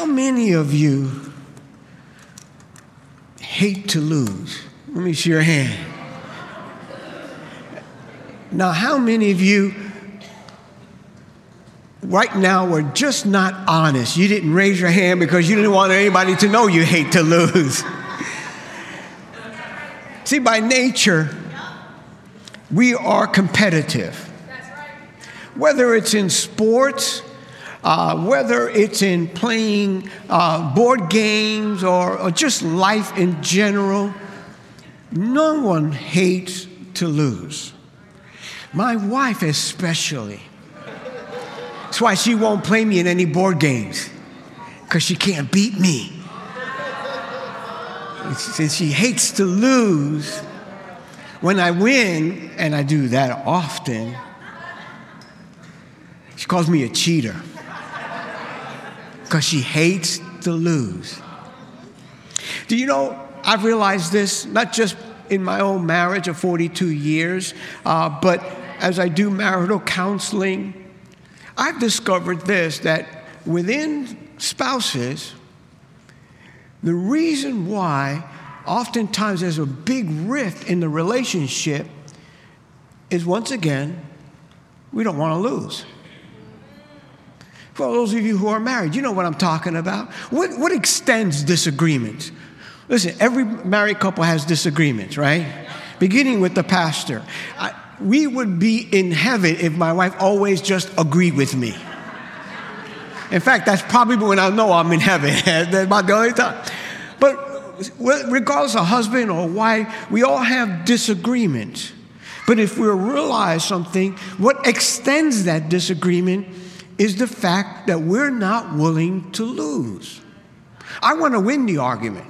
How many of you hate to lose? Let me see your hand. Now, how many of you right now were just not honest? You didn't raise your hand because you didn't want anybody to know you hate to lose. See, by nature, we are competitive. Whether it's in sports, uh, whether it's in playing uh, board games or, or just life in general, no one hates to lose. My wife, especially. That's why she won't play me in any board games, because she can't beat me. Since she hates to lose, when I win, and I do that often, she calls me a cheater because she hates to lose. Do you know, I've realized this not just in my own marriage of 42 years, uh, but as I do marital counseling, I've discovered this that within spouses, the reason why oftentimes there's a big rift in the relationship is once again, we don't want to lose. For those of you who are married, you know what I'm talking about. What, what extends disagreements? Listen, every married couple has disagreements, right? Beginning with the pastor. I, we would be in heaven if my wife always just agreed with me. In fact, that's probably when I know I'm in heaven. that's about the only time. But regardless of husband or wife, we all have disagreements. But if we realize something, what extends that disagreement is the fact that we're not willing to lose. I want to win the argument.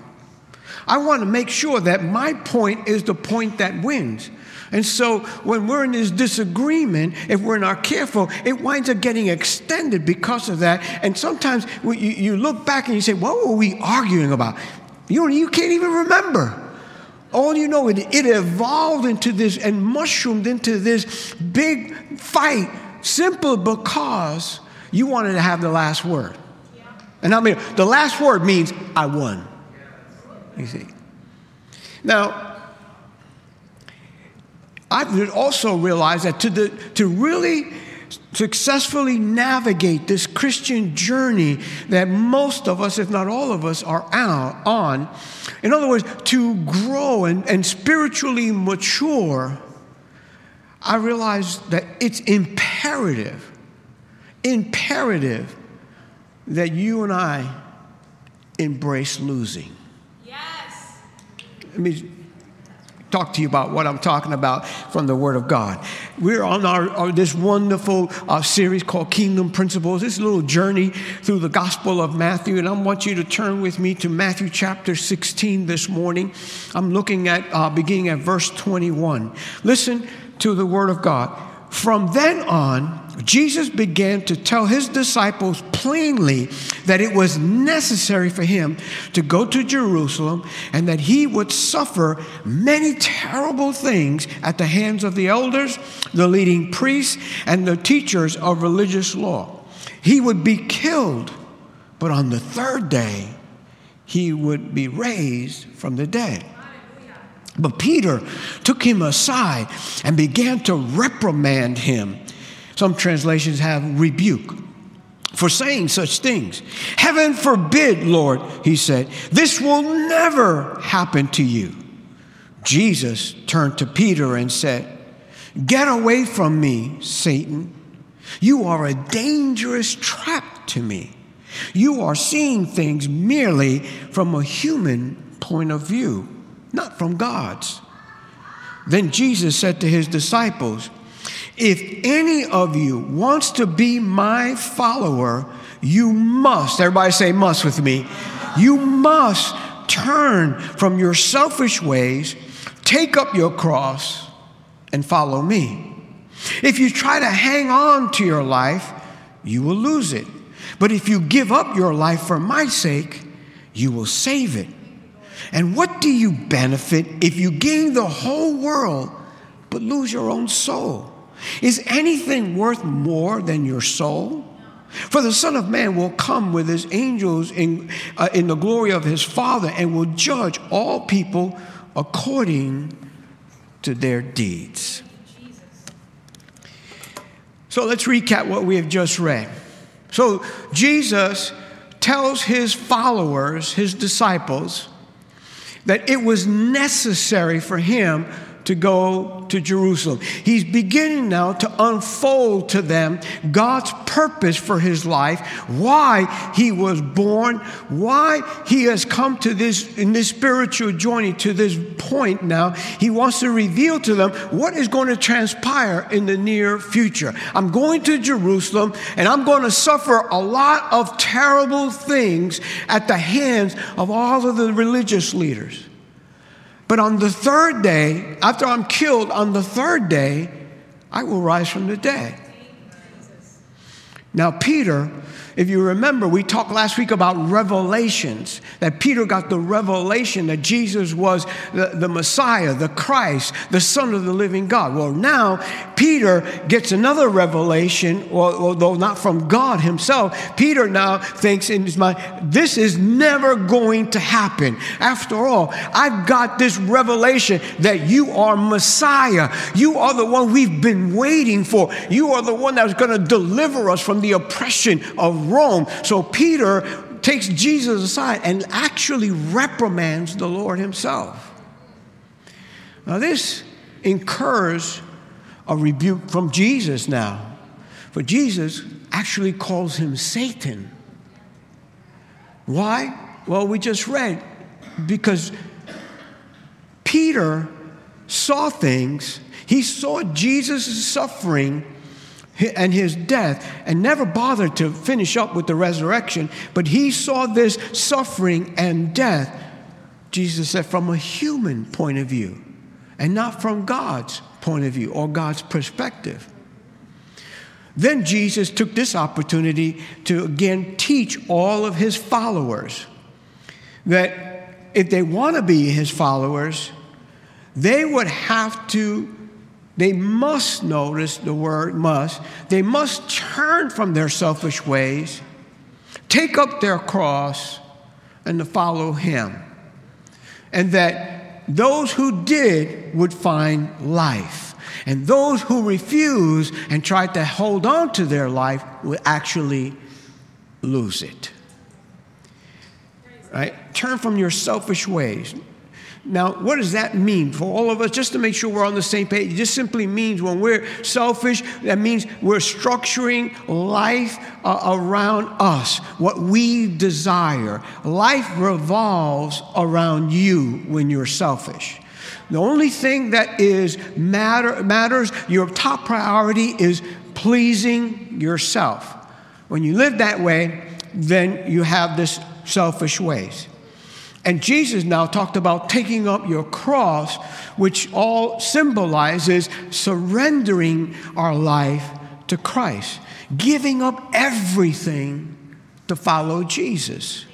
I want to make sure that my point is the point that wins. And so when we're in this disagreement, if we're not careful, it winds up getting extended because of that. And sometimes you, look back and you say, What were we arguing about? You, you can't even remember. All you know, it, it evolved into this and mushroomed into this big fight simply because you wanted to have the last word. And I mean, the last word means I won. You see. Now, I've also realized that to, the, to really successfully navigate this Christian journey that most of us, if not all of us, are out on, in other words, to grow and, and spiritually mature, I realized that it's imperative, imperative that you and I embrace losing. Yes. Let me talk to you about what I'm talking about from the Word of God. We're on our, our this wonderful uh, series called Kingdom Principles. This little journey through the Gospel of Matthew, and I want you to turn with me to Matthew chapter 16 this morning. I'm looking at uh, beginning at verse 21. Listen to the Word of God. From then on, Jesus began to tell his disciples plainly that it was necessary for him to go to Jerusalem and that he would suffer many terrible things at the hands of the elders, the leading priests, and the teachers of religious law. He would be killed, but on the third day, he would be raised from the dead. But Peter took him aside and began to reprimand him some translations have rebuke for saying such things. Heaven forbid, Lord, he said, this will never happen to you. Jesus turned to Peter and said, Get away from me, Satan. You are a dangerous trap to me. You are seeing things merely from a human point of view, not from God's. Then Jesus said to his disciples, if any of you wants to be my follower, you must, everybody say must with me, you must turn from your selfish ways, take up your cross, and follow me. If you try to hang on to your life, you will lose it. But if you give up your life for my sake, you will save it. And what do you benefit if you gain the whole world but lose your own soul? Is anything worth more than your soul? For the Son of Man will come with his angels in, uh, in the glory of his Father and will judge all people according to their deeds. So let's recap what we have just read. So Jesus tells his followers, his disciples, that it was necessary for him to go to Jerusalem. He's beginning now to unfold to them God's purpose for his life, why he was born, why he has come to this in this spiritual journey to this point now. He wants to reveal to them what is going to transpire in the near future. I'm going to Jerusalem and I'm going to suffer a lot of terrible things at the hands of all of the religious leaders. But on the third day, after I'm killed, on the third day, I will rise from the dead. Now, Peter if you remember, we talked last week about revelations, that Peter got the revelation that Jesus was the, the Messiah, the Christ, the Son of the living God. Well, now Peter gets another revelation, although not from God himself. Peter now thinks in his mind, this is never going to happen. After all, I've got this revelation that you are Messiah. You are the one we've been waiting for. You are the one that's going to deliver us from the oppression of Rome. So Peter takes Jesus aside and actually reprimands the Lord himself. Now, this incurs a rebuke from Jesus now. For Jesus actually calls him Satan. Why? Well, we just read because Peter saw things, he saw Jesus' suffering and his death and never bothered to finish up with the resurrection, but he saw this suffering and death, Jesus said, from a human point of view and not from God's point of view or God's perspective. Then Jesus took this opportunity to again teach all of his followers that if they want to be his followers, they would have to they must notice the word must. They must turn from their selfish ways, take up their cross, and to follow him. And that those who did would find life. And those who refuse and tried to hold on to their life would actually lose it. Right? Turn from your selfish ways. Now, what does that mean for all of us? Just to make sure we're on the same page, it just simply means when we're selfish, that means we're structuring life uh, around us, what we desire. Life revolves around you when you're selfish. The only thing that is matter, matters, your top priority is pleasing yourself. When you live that way, then you have this selfish ways. And Jesus now talked about taking up your cross, which all symbolizes surrendering our life to Christ, giving up everything to follow Jesus.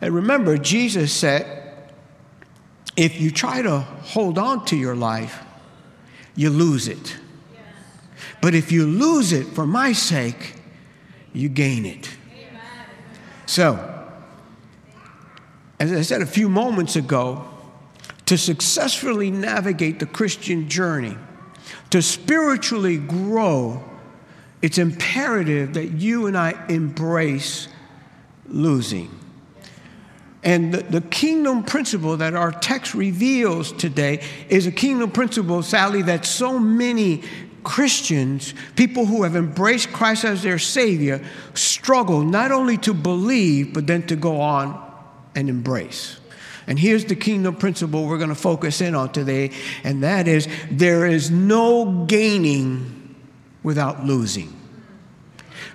And remember, Jesus said, if you try to hold on to your life, you lose it. But if you lose it for my sake, you gain it. So, as I said a few moments ago, to successfully navigate the Christian journey, to spiritually grow, it's imperative that you and I embrace losing. And the, the, kingdom principle that our text reveals today is a kingdom principle, sadly, that so many Christians, people who have embraced Christ as their Savior, struggle not only to believe, but then to go on and embrace. And here's the kingdom principle we're going to focus in on today, and that is there is no gaining without losing.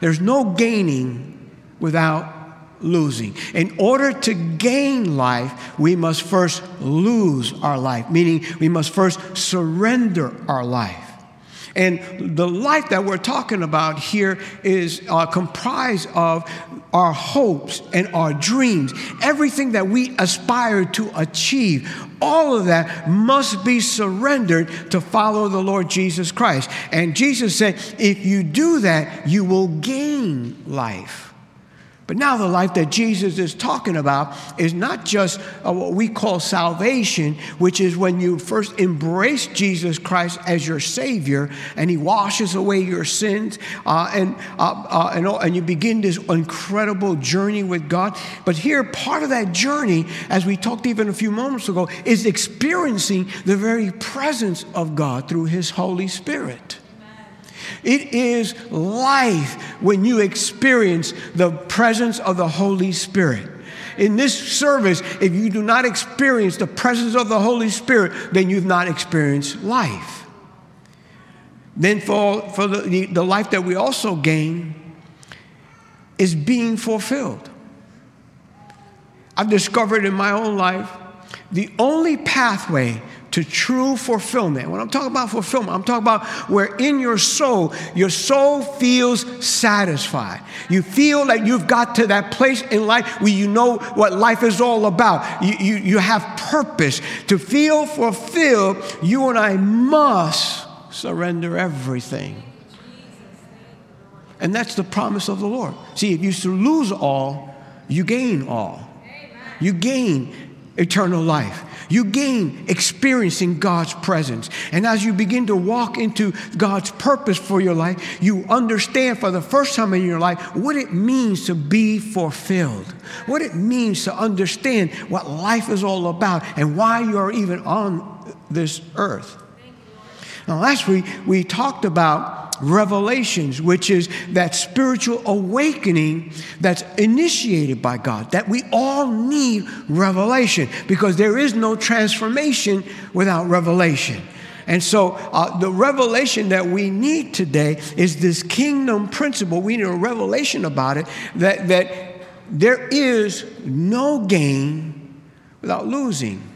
There's no gaining without losing. In order to gain life, we must first lose our life, meaning we must first surrender our life. And the life that we're talking about here is uh, comprised of our hopes and our dreams, everything that we aspire to achieve. All of that must be surrendered to follow the Lord Jesus Christ. And Jesus said, if you do that, you will gain life. But now, the life that Jesus is talking about is not just uh, what we call salvation, which is when you first embrace Jesus Christ as your Savior and He washes away your sins uh, and, uh, uh and, and you begin this incredible journey with God. But here, part of that journey, as we talked even a few moments ago, is experiencing the very presence of God through His Holy Spirit. It is life when you experience the presence of the Holy Spirit. In this service, if you do not experience the presence of the Holy Spirit, then you've not experienced life. Then, for, for the, the life that we also gain, is being fulfilled. I've discovered in my own life the only pathway to true fulfillment. When I'm talking about fulfillment, I'm talking about where in your soul, your soul feels satisfied. You feel like you've got to that place in life where you know what life is all about. You, you, you have purpose. To feel fulfilled, you and I must surrender everything. And that's the promise of the Lord. See, if you lose all, you gain all. You gain eternal life. You gain experiencing God's presence. And as you begin to walk into God's purpose for your life, you understand for the first time in your life what it means to be fulfilled, what it means to understand what life is all about and why you are even on this earth. Now, last week we talked about revelations, which is that spiritual awakening that's initiated by God, that we all need revelation because there is no transformation without revelation. And so, uh, the revelation that we need today is this kingdom principle. We need a revelation about it that, that there is no gain without losing.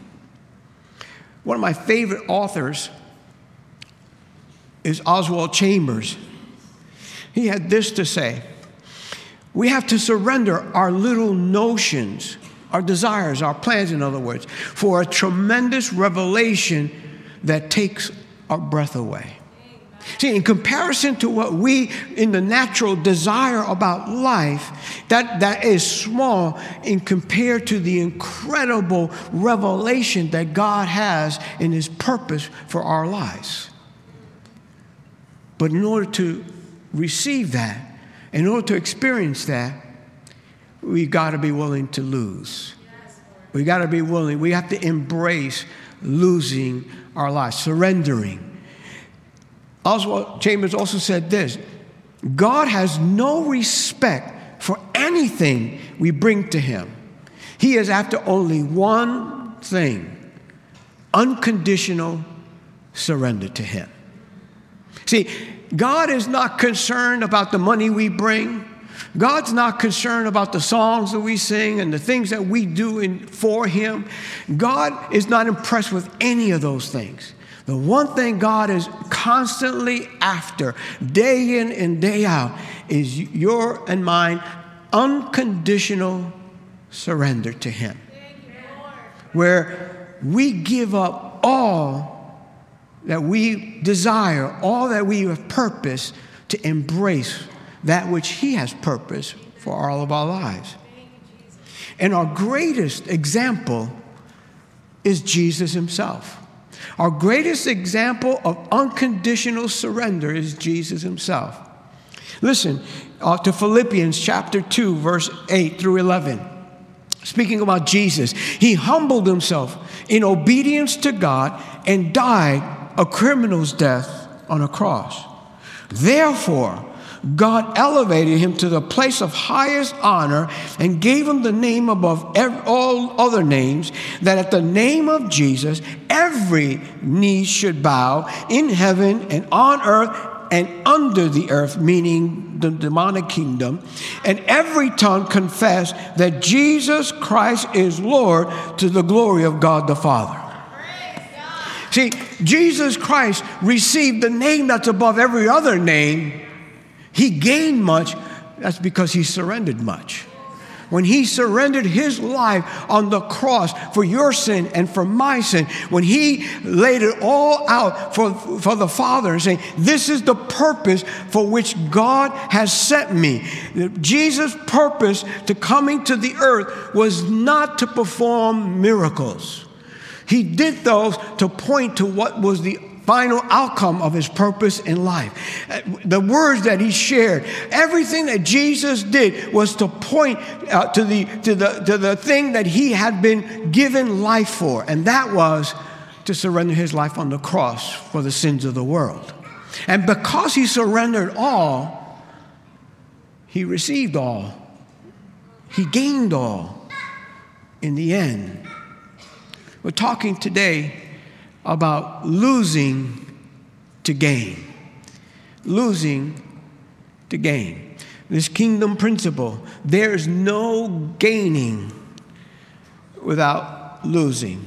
One of my favorite authors is Oswald Chambers. He had this to say We have to surrender our little notions, our desires, our plans, in other words, for a tremendous revelation that takes our breath away. See, in comparison to what we in the natural desire about life, that, that is small in compared to the incredible revelation that God has in His purpose for our lives. But in order to receive that, in order to experience that, we've got to be willing to lose. We got to be willing. We have to embrace losing our lives, surrendering. Oswald Chambers also said this God has no respect for anything we bring to Him. He is after only one thing unconditional surrender to Him. See, God is not concerned about the money we bring. God's not concerned about the songs that we sing and the things that we do in, for Him. God is not impressed with any of those things. The one thing God is constantly after, day in and day out, is your and mine unconditional surrender to Him. Where we give up all that we desire, all that we have purpose to embrace that which He has purpose for all of our lives. And our greatest example is Jesus Himself. Our greatest example of unconditional surrender is Jesus Himself. Listen uh, to Philippians chapter 2, verse 8 through 11. Speaking about Jesus, He humbled Himself in obedience to God and died a criminal's death on a cross. Therefore, God elevated him to the place of highest honor and gave him the name above all other names, that at the name of Jesus, every knee should bow in heaven and on earth and under the earth, meaning the demonic kingdom, and every tongue confess that Jesus Christ is Lord to the glory of God the Father. See, Jesus Christ received the name that's above every other name. He gained much. That's because he surrendered much when he surrendered his life on the cross for your sin and for my sin, when he laid it all out for, for the Father saying, This is the purpose for which God has sent me. Jesus' purpose to coming to the earth was not to perform miracles. He did those to point to what was the final outcome of his purpose in life. The words that he shared, everything that Jesus did was to point uh, to, the, to, the, to the thing that he had been given life for, and that was to surrender his life on the cross for the sins of the world. And because he surrendered all, he received all, he gained all in the end. We're talking today about losing to gain. Losing to gain. This kingdom principle there's no gaining without losing.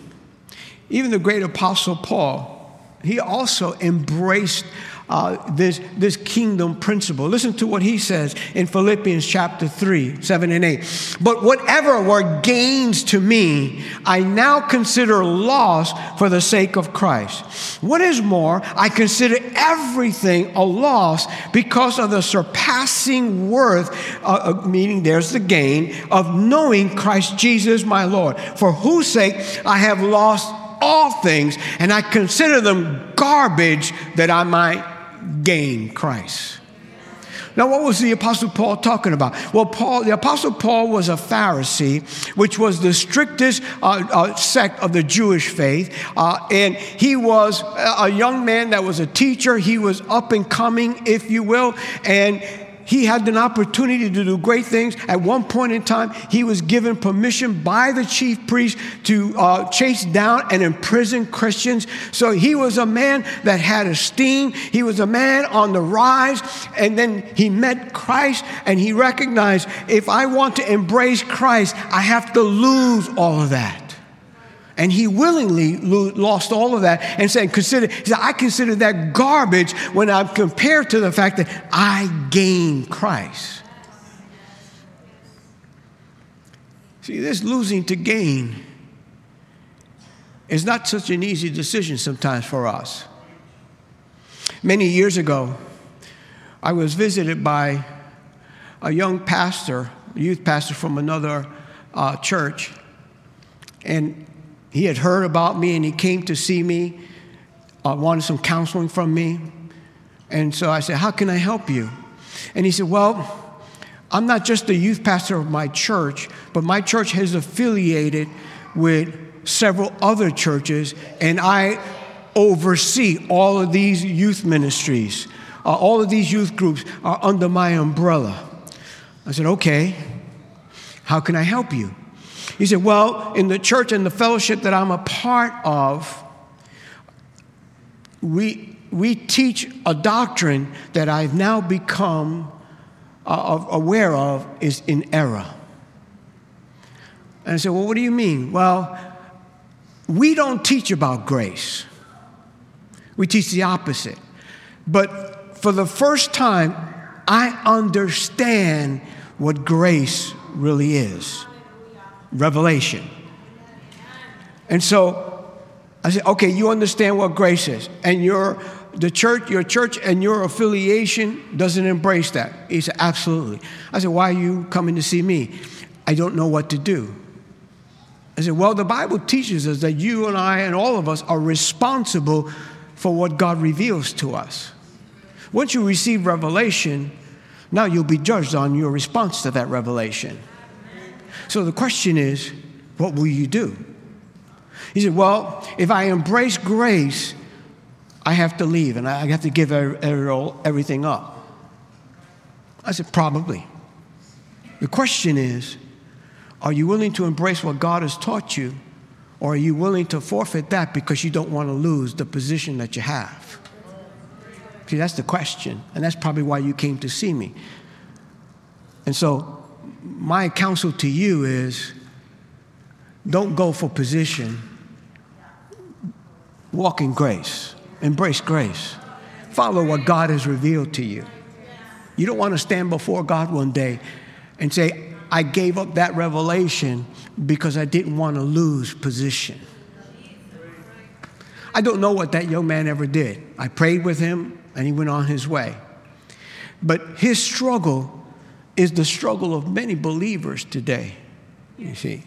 Even the great apostle Paul, he also embraced uh, this, this kingdom principle. Listen to what he says in Philippians chapter 3, 7 and 8. But whatever were gains to me, I now consider loss for the sake of Christ. What is more, I consider everything a loss because of the surpassing worth, uh, uh meaning there's the gain, of knowing Christ Jesus my Lord, for whose sake I have lost all things, and I consider them garbage that I might gain Christ. Now, what was the Apostle Paul talking about? Well, Paul, the Apostle Paul was a Pharisee, which was the strictest uh, uh, sect of the Jewish faith. Uh, and he was a young man that was a teacher. He was up and coming, if you will. And he had an opportunity to do great things. At one point in time, he was given permission by the chief priest to uh, chase down and imprison Christians. So he was a man that had esteem. He was a man on the rise. And then he met Christ and he recognized if I want to embrace Christ, I have to lose all of that. And he willingly lost all of that and said, consider, said, I consider that garbage when I'm compared to the fact that I gained Christ. See, this losing to gain is not such an easy decision sometimes for us. Many years ago, I was visited by a young pastor, a youth pastor from another uh, church, and he had heard about me and he came to see me, uh, wanted some counseling from me. And so I said, How can I help you? And he said, Well, I'm not just the youth pastor of my church, but my church has affiliated with several other churches, and I oversee all of these youth ministries. Uh, all of these youth groups are under my umbrella. I said, Okay, how can I help you? He said, Well, in the church and the fellowship that I'm a part of, we, we teach a doctrine that I've now become uh, aware of is in error. And I said, Well, what do you mean? Well, we don't teach about grace, we teach the opposite. But for the first time, I understand what grace really is revelation. And so I said, okay, you understand what grace is. And your the church, your church and your affiliation doesn't embrace that. He said, absolutely. I said, why are you coming to see me? I don't know what to do. I said, well, the Bible teaches us that you and I and all of us are responsible for what God reveals to us. Once you receive revelation, now you'll be judged on your response to that revelation. So the question is, what will you do? He said, Well, if I embrace grace, I have to leave and I have to give er, er, everything up. I said, Probably. The question is, are you willing to embrace what God has taught you, or are you willing to forfeit that because you don't want to lose the position that you have? See, that's the question, and that's probably why you came to see me. And so my counsel to you is don't go for position, Walk in grace, embrace grace, follow what God has revealed to you. You don't want to stand before God one day and say, I gave up that revelation because I didn't want to lose position. I don't know what that young man ever did. I prayed with him and he went on his way. But his struggle is the struggle of many believers today, you see.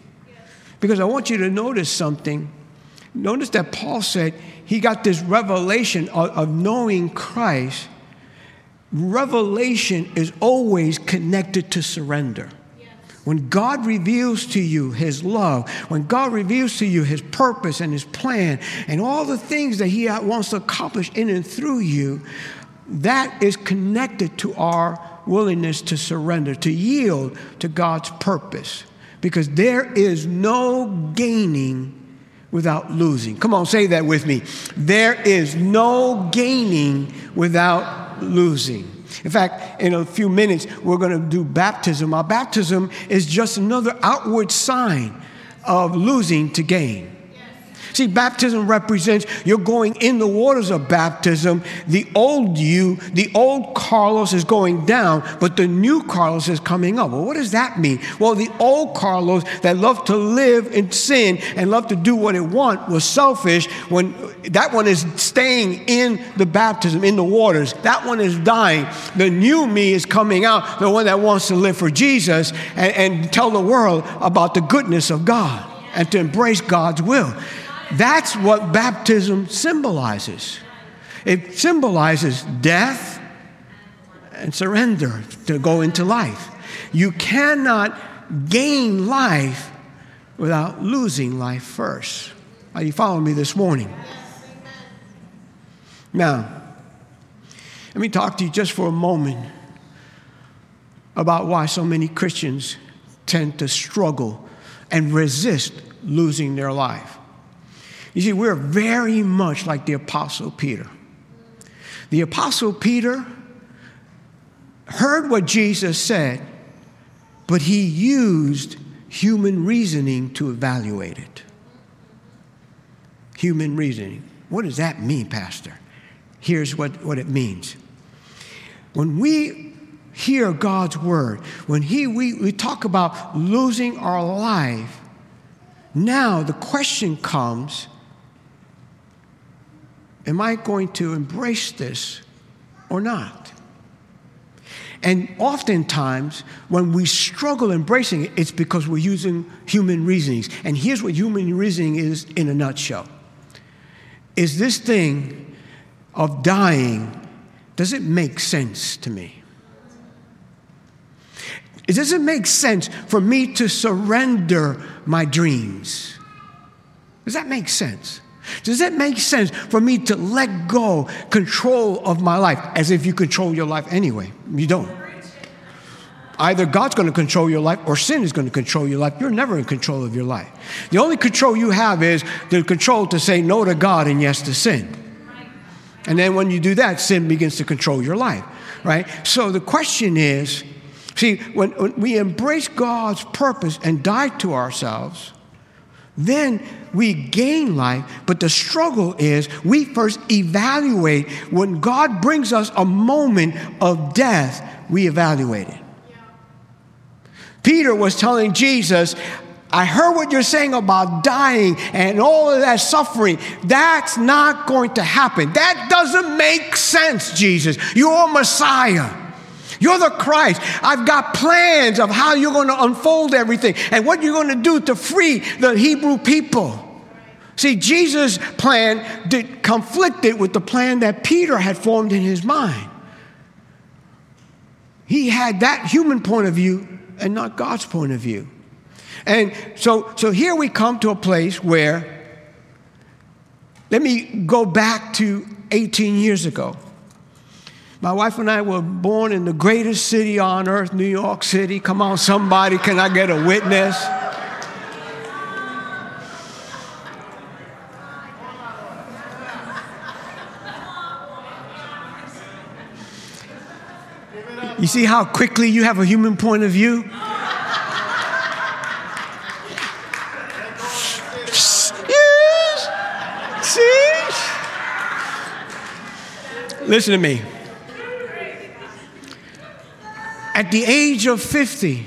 Because I want you to notice something. Notice that Paul said he got this revelation of, of knowing Christ. Revelation is always connected to surrender. When God reveals to you His love, when God reveals to you His purpose and His plan, and all the things that He wants to accomplish in and through you, that is connected to our willingness to surrender, to yield to God's purpose. Because there is no gaining without losing. Come on, say that with me. There is no gaining without losing. In fact, in a few minutes, we're going to do baptism. Our baptism is just another outward sign of losing to gain. See, baptism represents you're going in the waters of baptism. The old you, the old Carlos is going down, but the new Carlos is coming up. Well, what does that mean? Well, the old Carlos that loved to live in sin and loved to do what it want was selfish. When that one is staying in the baptism, in the waters, that one is dying. The new me is coming out, the one that wants to live for Jesus and, and tell the world about the goodness of God and to embrace God's will. That's what baptism symbolizes. It symbolizes death and surrender to go into life. You cannot gain life without losing life first. Are you following me this morning? Now, let me talk to you just for a moment about why so many Christians tend to struggle and resist losing their life. You see, we're very much like the Apostle Peter. The Apostle Peter heard what Jesus said, but he used human reasoning to evaluate it. Human reasoning. What does that mean, Pastor? Here's what, what it means. When we hear God's word, when he, we, we talk about losing our life, now the question comes Am I going to embrace this or not? And oftentimes, when we struggle embracing it, it's because we're using human reasonings. And here's what human reasoning is in a nutshell Is this thing of dying, does it make sense to me? Does it make sense for me to surrender my dreams? Does that make sense? Does it make sense for me to let go control of my life as if you control your life anyway? You don't. Either God's going to control your life or sin is going to control your life. You're never in control of your life. The only control you have is the control to say no to God and yes to sin. And then when you do that, sin begins to control your life, right? So the question is see, when, when we embrace God's purpose and die to ourselves, then we gain life. But the struggle is we first evaluate when God brings us a moment of death, we evaluate it. Peter was telling Jesus, I heard what you're saying about dying and all of that suffering. That's not going to happen. That doesn't make sense, Jesus. You're Messiah. You're the Christ. I've got plans of how you're going to unfold everything and what you're going to do to free the Hebrew people. See, Jesus' plan did, conflicted with the plan that Peter had formed in his mind. He had that human point of view and not God's point of view. And so, so here we come to a place where, let me go back to 18 years ago. My wife and I were born in the greatest city on earth, New York City. Come on, somebody, can I get a witness? You see how quickly you have a human point of view? Yes. See? Listen to me. At the age of 50,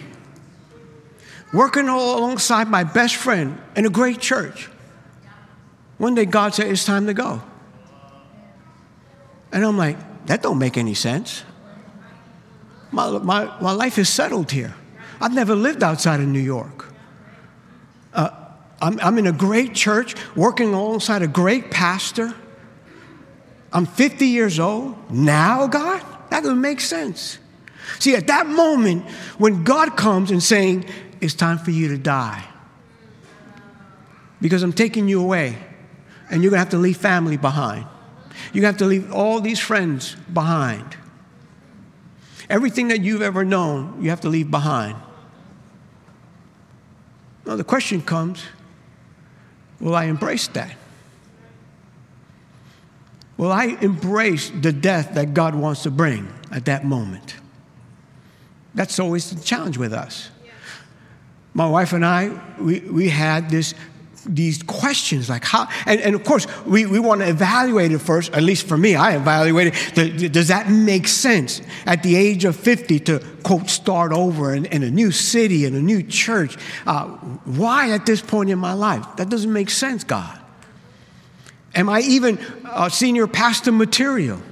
working all alongside my best friend in a great church, one day God said, It's time to go. And I'm like, That don't make any sense. My, my, my life is settled here. I've never lived outside of New York. Uh, I'm, I'm in a great church, working alongside a great pastor. I'm 50 years old. Now, God? That doesn't make sense. See, at that moment, when God comes and saying, It's time for you to die, because I'm taking you away, and you're gonna have to leave family behind. Gonna have to leave all these friends behind. Everything that you've ever known, you have to leave behind. Now, the question comes will I embrace that? Will I embrace the death that God wants to bring at that moment? That's always the challenge with us. My wife and I, we, we had this these questions like how and, and of course we, we want to evaluate it first at least for me i evaluated does that make sense? At the age of 50 to quote start over in, in a new city in a new church uh, why at this point in my life? That doesn't make sense god. Am i even a senior pastor material?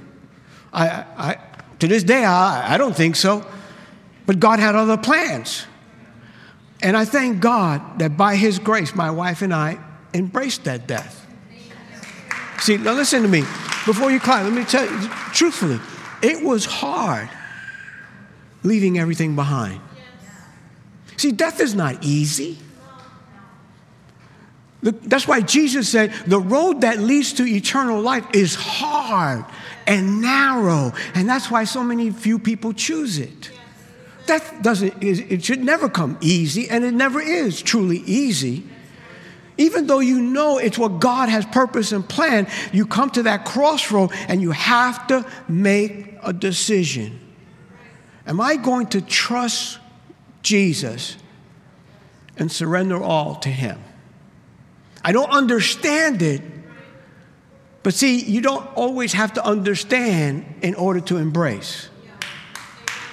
I, I, to this day I, I don't think so but God had other plans. And I thank God that by His grace, my wife and I embraced that death. See, now listen to me. Before you cry, let me tell you truthfully, it was hard leaving everything behind. See, death is not easy. That's why Jesus said the road that leads to eternal life is hard and narrow. And that's why so many few people choose it. That doesn't, it should never come easy, and it never is truly easy. Even though you know it's what God has purpose and plan, you come to that crossroad and you have to make a decision. Am I going to trust Jesus and surrender all to Him? I don't understand it, but see, you don't always have to understand in order to embrace.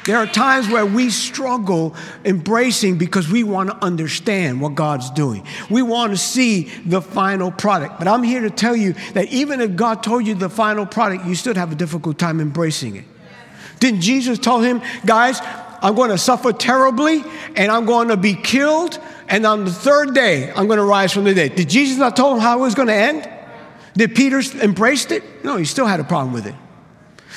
There are times where we struggle embracing because we want to understand what God's doing. We want to see the final product. But I'm here to tell you that even if God told you the final product, you still have a difficult time embracing it. Didn't Jesus tell him, guys, I'm going to suffer terribly and I'm going to be killed and on the third day I'm going to rise from the dead. Did Jesus not tell him how it was going to end? Did Peter embrace it? No, he still had a problem with it.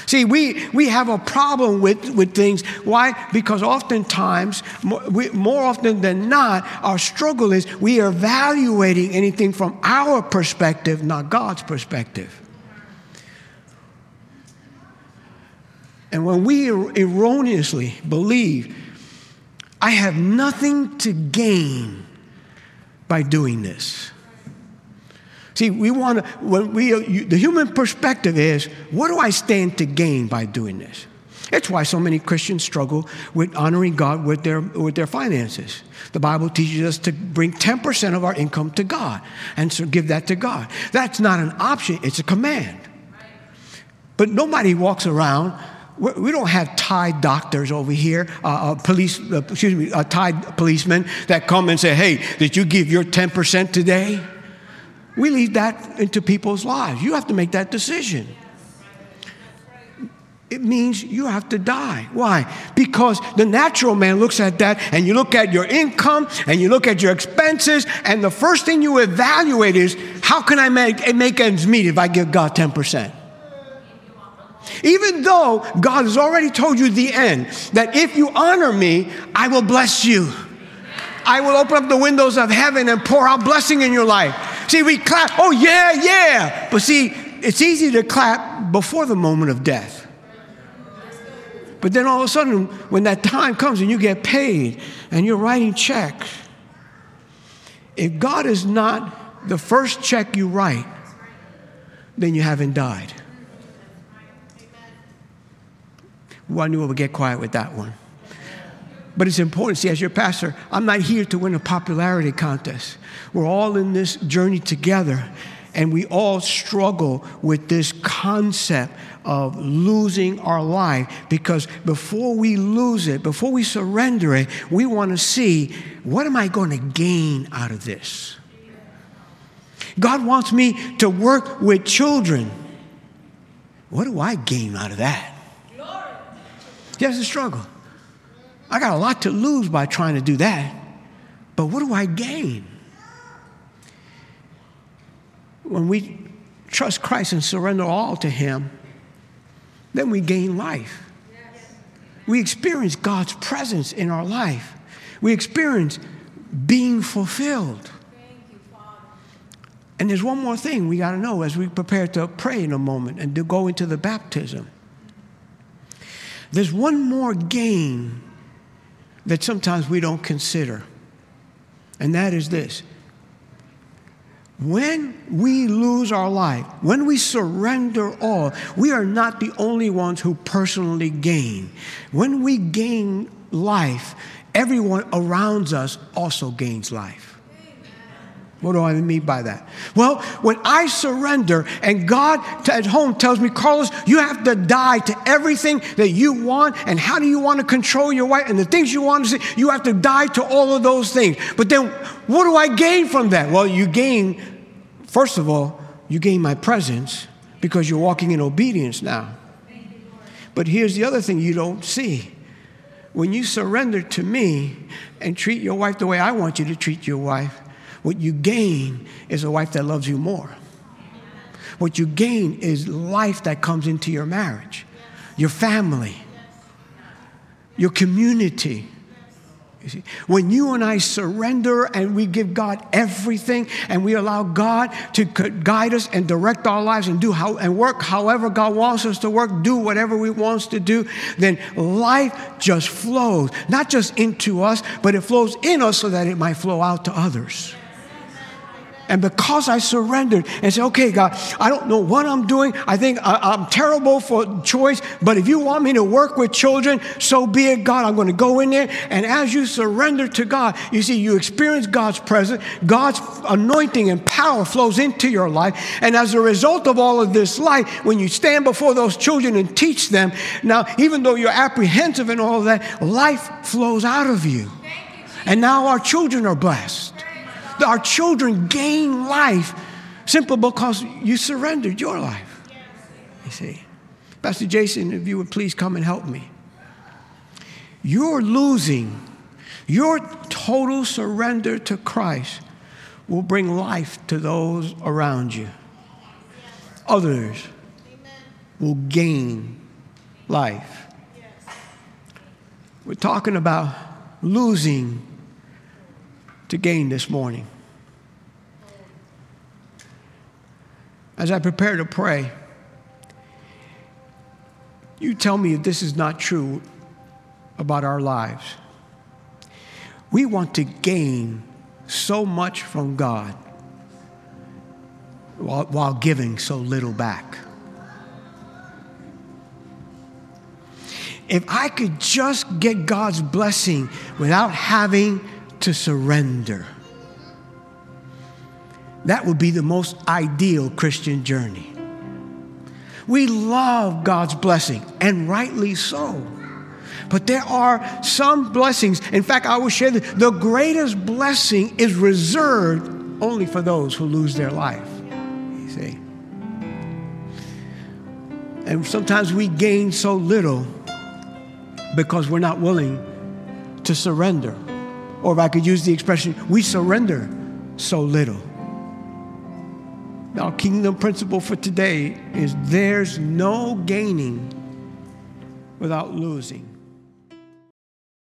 See, we, we have a problem with, with things. Why? Because oftentimes, more, we, more often than not, our struggle is we are evaluating anything from our perspective, not God's perspective. And when we er, erroneously believe, I have nothing to gain by doing this. See, we want to, when we, you, the human perspective is, what do I stand to gain by doing this? That's why so many Christians struggle with honoring God with their, with their finances. The Bible teaches us to bring 10% of our income to God and so give that to God. That's not an option, it's a command. But nobody walks around we don't have tithe doctors over here, uh, uh, police, uh, excuse me, uh, tithe policemen that come and say, hey, did you give your 10% today? We leave that into people's lives. You have to make that decision. It means you have to die. Why? Because the natural man looks at that and you look at your income and you look at your expenses, and the first thing you evaluate is how can I make, make ends meet if I give God 10%? Even though God has already told you the end, that if you honor me, I will bless you. I will open up the windows of heaven and pour out blessing in your life. See, we clap, oh, yeah, yeah. But see, it's easy to clap before the moment of death. But then all of a sudden, when that time comes and you get paid and you're writing checks, if God is not the first check you write, then you haven't died. Well, I knew I would get quiet with that one. But it's important. See, as your pastor, I'm not here to win a popularity contest. We're all in this journey together. And we all struggle with this concept of losing our life because before we lose it, before we surrender it, we want to see what am I going to gain out of this? God wants me to work with children. What do I gain out of that? Yes, a struggle. I got a lot to lose by trying to do that, but what do I gain? When we trust Christ and surrender all to Him, then we gain life. We experience God's presence in our life. We experience being fulfilled. And there's one more thing we got to know as we prepare to pray in a moment and to go into the baptism. There's one more gain that sometimes we don't consider, and that is this. When we lose our life, when we surrender all, we are not the only ones who personally gain. When we gain life, everyone around us also gains life. What do I mean by that? Well, when I surrender and God at home tells me, Carlos, you have to die to everything that you want, and how do you want to control your wife and the things you want to see, you have to die to all of those things. But then what do I gain from that? Well, you gain, first of all, you gain my presence because you're walking in obedience now. But here's the other thing you don't see. When you surrender to me and treat your wife the way I want you to treat your wife, what you gain is a wife that loves you more. What you gain is life that comes into your marriage, your family, your community. You see, when you and I surrender and we give God everything and we allow God to guide us and direct our lives and do how and work however God wants us to work, do whatever we wants to do, then life just flows, not just into us, but it flows in us so that it might flow out to others. And because I surrendered and said, okay, God, I don't know what I'm doing. I think I, am terrible for choice, but if you want me to work with children, so be it, God. I'm going to go in there. And as you surrender to God, you see, you experience God's presence, God's anointing and power flows into your life. And as a result of all of this life, when you stand before those children and teach them, now, even though you're apprehensive and all of that, life flows out of you. And now our children are blessed our children gain life simply because you surrendered your life. You see. Pastor Jason, if you would please come and help me. You're losing. Your total surrender to Christ will bring life to those around you. Others will gain life. We're talking about losing to gain this morning. As I prepare to pray, you tell me if this is not true about our lives. We want to gain so much from God while, while giving so little back. If I could just get God's blessing without having to surrender. That would be the most ideal Christian journey. We love God's blessing, and rightly so. But there are some blessings. In fact, I will share the greatest blessing is reserved only for those who lose their life. You see? And sometimes we gain so little because we're not willing to surrender. Or if I could use the expression, we surrender so little. Our kingdom principle for today is there's no gaining without losing.